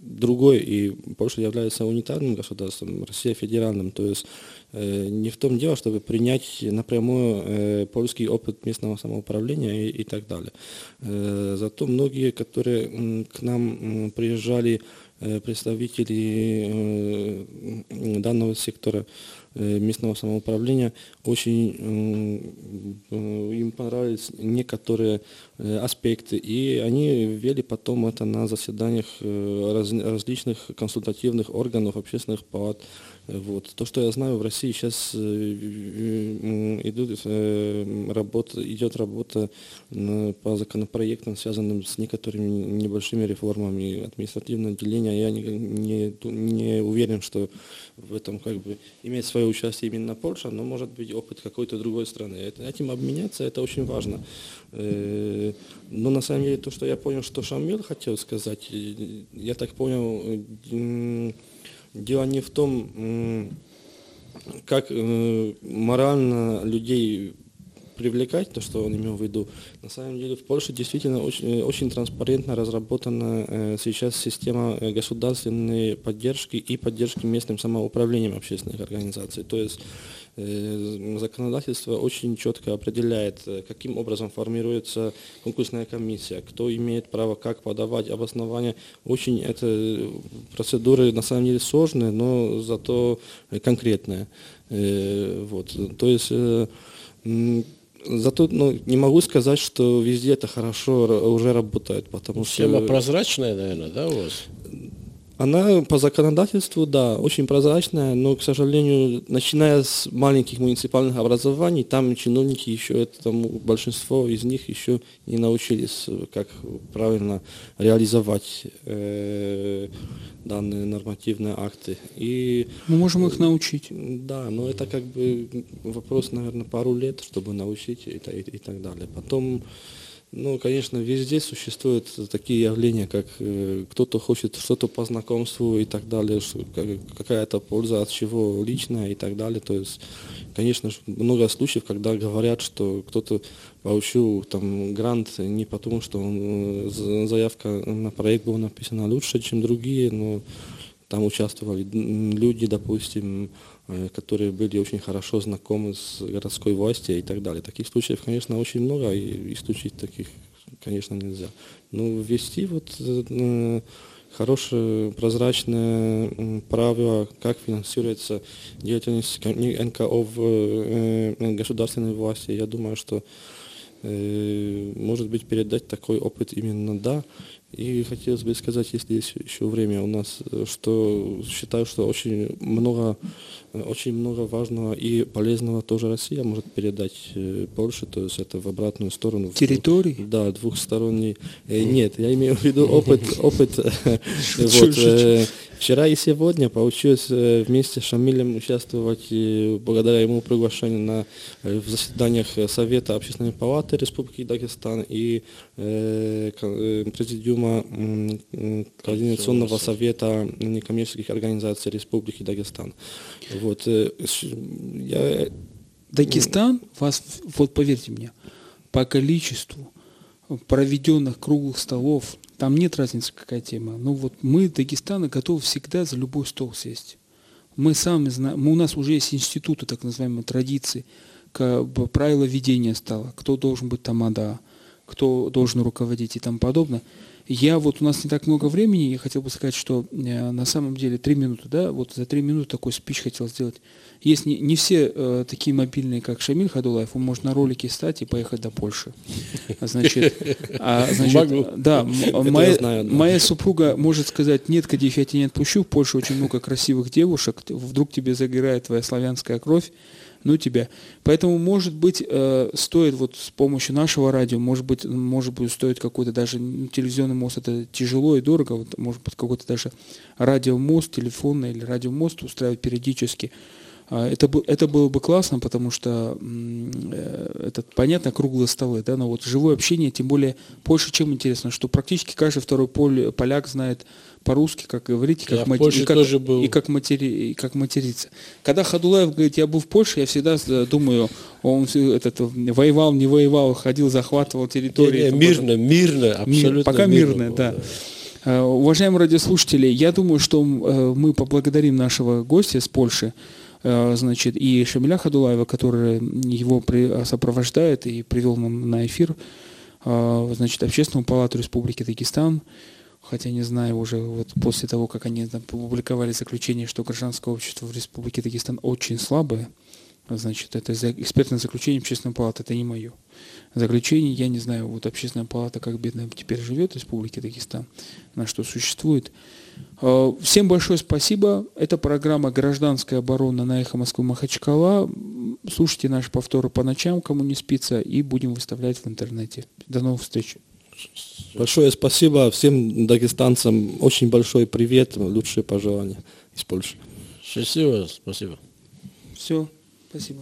S2: другой, и Польша является унитарным государством, Россия федеральным. То есть э, не в том дело, чтобы принять напрямую э, польский опыт местного самоуправления и, и так далее. Э, зато многие, которые м, к нам м, приезжали, э, представители э, данного сектора, Э, местного самоуправления, очень им понравились некоторые э, аспекты, и они ввели потом это на заседаниях э, различных консультативных органов, общественных палат, вот. То, что я знаю, в России сейчас э, идут, э, работа, идет работа по законопроектам, связанным с некоторыми небольшими реформами административного отделения. Я не, не, не уверен, что в этом как бы имеет свое участие именно Польша, но может быть опыт какой-то другой страны. Этим обменяться это очень важно. Э, но на самом деле то, что я понял, что Шамил хотел сказать, я так понял, Дело не в том, как э, морально людей привлекать, то, что он имел в виду. На самом деле в Польше действительно очень, э, очень транспарентно разработана э, сейчас система государственной поддержки и поддержки местным самоуправлением общественных организаций. То есть законодательство очень четко определяет, э, каким образом формируется конкурсная комиссия, кто имеет право как подавать обоснования. Очень это процедуры на самом деле сложные, но зато конкретные. Э, вот. То есть Зато ну, не могу сказать, что везде это хорошо уже работает, потому
S3: Система
S2: что...
S3: прозрачная, наверное, да, у вас?
S2: Она по законодательству, да, очень прозрачная, но, к сожалению, начиная с маленьких муниципальных образований, там чиновники еще, это, там, большинство из них еще не научились, как правильно реализовать э, данные нормативные акты. И,
S1: Мы можем их научить.
S2: Да, но это как бы вопрос, наверное, пару лет, чтобы научить и, и, и так далее. Потом ну, конечно, везде существуют такие явления, как э, кто-то хочет что-то по знакомству и так далее, какая-то польза от чего личная и так далее. То есть, конечно, много случаев, когда говорят, что кто-то получил там грант не потому, что он, э, заявка на проект была написана лучше, чем другие, но там участвовали люди, допустим, которые были очень хорошо знакомы с городской властью и так далее. Таких случаев, конечно, очень много, и исключить таких, конечно, нельзя. Но ввести вот э, хорошее, прозрачное правило, как финансируется деятельность НКО в э, государственной власти, я думаю, что может быть передать такой опыт именно да, И хотелось бы сказать, если есть еще время у нас, э, что считаю, что очень много, э, очень много важного и полезного тоже Россия может передать э, Польше, то есть это в обратную сторону.
S1: Территории?
S2: Да, двухсторонний. Нет, я имею в виду опыт, опыт. Вот, вчера и сегодня получилось вместе с Шамилем участвовать благодаря ему приглашению на в заседаниях Совета Общественной палаты Республики Дагестан и президиума Президиума Координационного совета некоммерческих организаций Республики Дагестан. Вот, э, я...
S1: Дагестан, вас, вот поверьте мне, по количеству проведенных круглых столов, там нет разницы, какая тема. Но вот мы, Дагестана, готовы всегда за любой стол сесть. Мы сами знаем, у нас уже есть институты, так называемые традиции, правила ведения стало, кто должен быть тамада, кто должен руководить и тому подобное. Я вот у нас не так много времени, я хотел бы сказать, что э, на самом деле три минуты, да, вот за три минуты такой спич хотел сделать. Есть не, не все э, такие мобильные, как Шамиль Хадулаев, он может на ролике стать и поехать до Польши. Значит, а, значит да, моя, знаю, да, моя супруга может сказать, нет, Кадиф, я тебя не отпущу, в Польше очень много красивых девушек, вдруг тебе загорает твоя славянская кровь, ну тебя. Поэтому, может быть, э, стоит вот с помощью нашего радио, может быть, может быть, стоит какой-то даже телевизионный мост, это тяжело и дорого, вот, может быть, какой-то даже радиомост, телефонный или радиомост устраивать периодически. А, это, это было бы классно, потому что э, это, понятно, круглые столы, да, но вот живое общение, тем более Польша чем интересно, что практически каждый второй поляк знает по-русски, как говорить, и как, мати... и, как, был. и, как матери... и как материться. Когда Хадулаев говорит, я был в Польше, я всегда думаю, он этот, воевал, не воевал, ходил, захватывал территории.
S3: Не, не, мирно, мирно, абсолютно
S1: Мир, Пока мирно, да. да. Э, уважаемые радиослушатели, я думаю, что э, мы поблагодарим нашего гостя с Польши, Э, значит, и Шамиля Хадулаева, который его сопровождает и привел нам на эфир, значит, Общественную палату Республики Дагестан, хотя не знаю уже вот после того, как они опубликовали заключение, что гражданское общество в Республике Дагестан очень слабое, значит, это экспертное заключение Общественной палаты, это не мое заключение, я не знаю, вот Общественная палата как бедная теперь живет в Республике Дагестан, на что существует, Э, всем большое спасибо. Это программа «Гражданская оборона» на «Эхо Москвы Махачкала». Слушайте наши повторы по ночам, кому не спится, и будем выставлять в интернете. До новых встреч.
S2: Большое спасибо всем дагестанцам. Очень большой привет, лучшие пожелания из Польши.
S3: Счастливо, спасибо.
S1: Все, спасибо.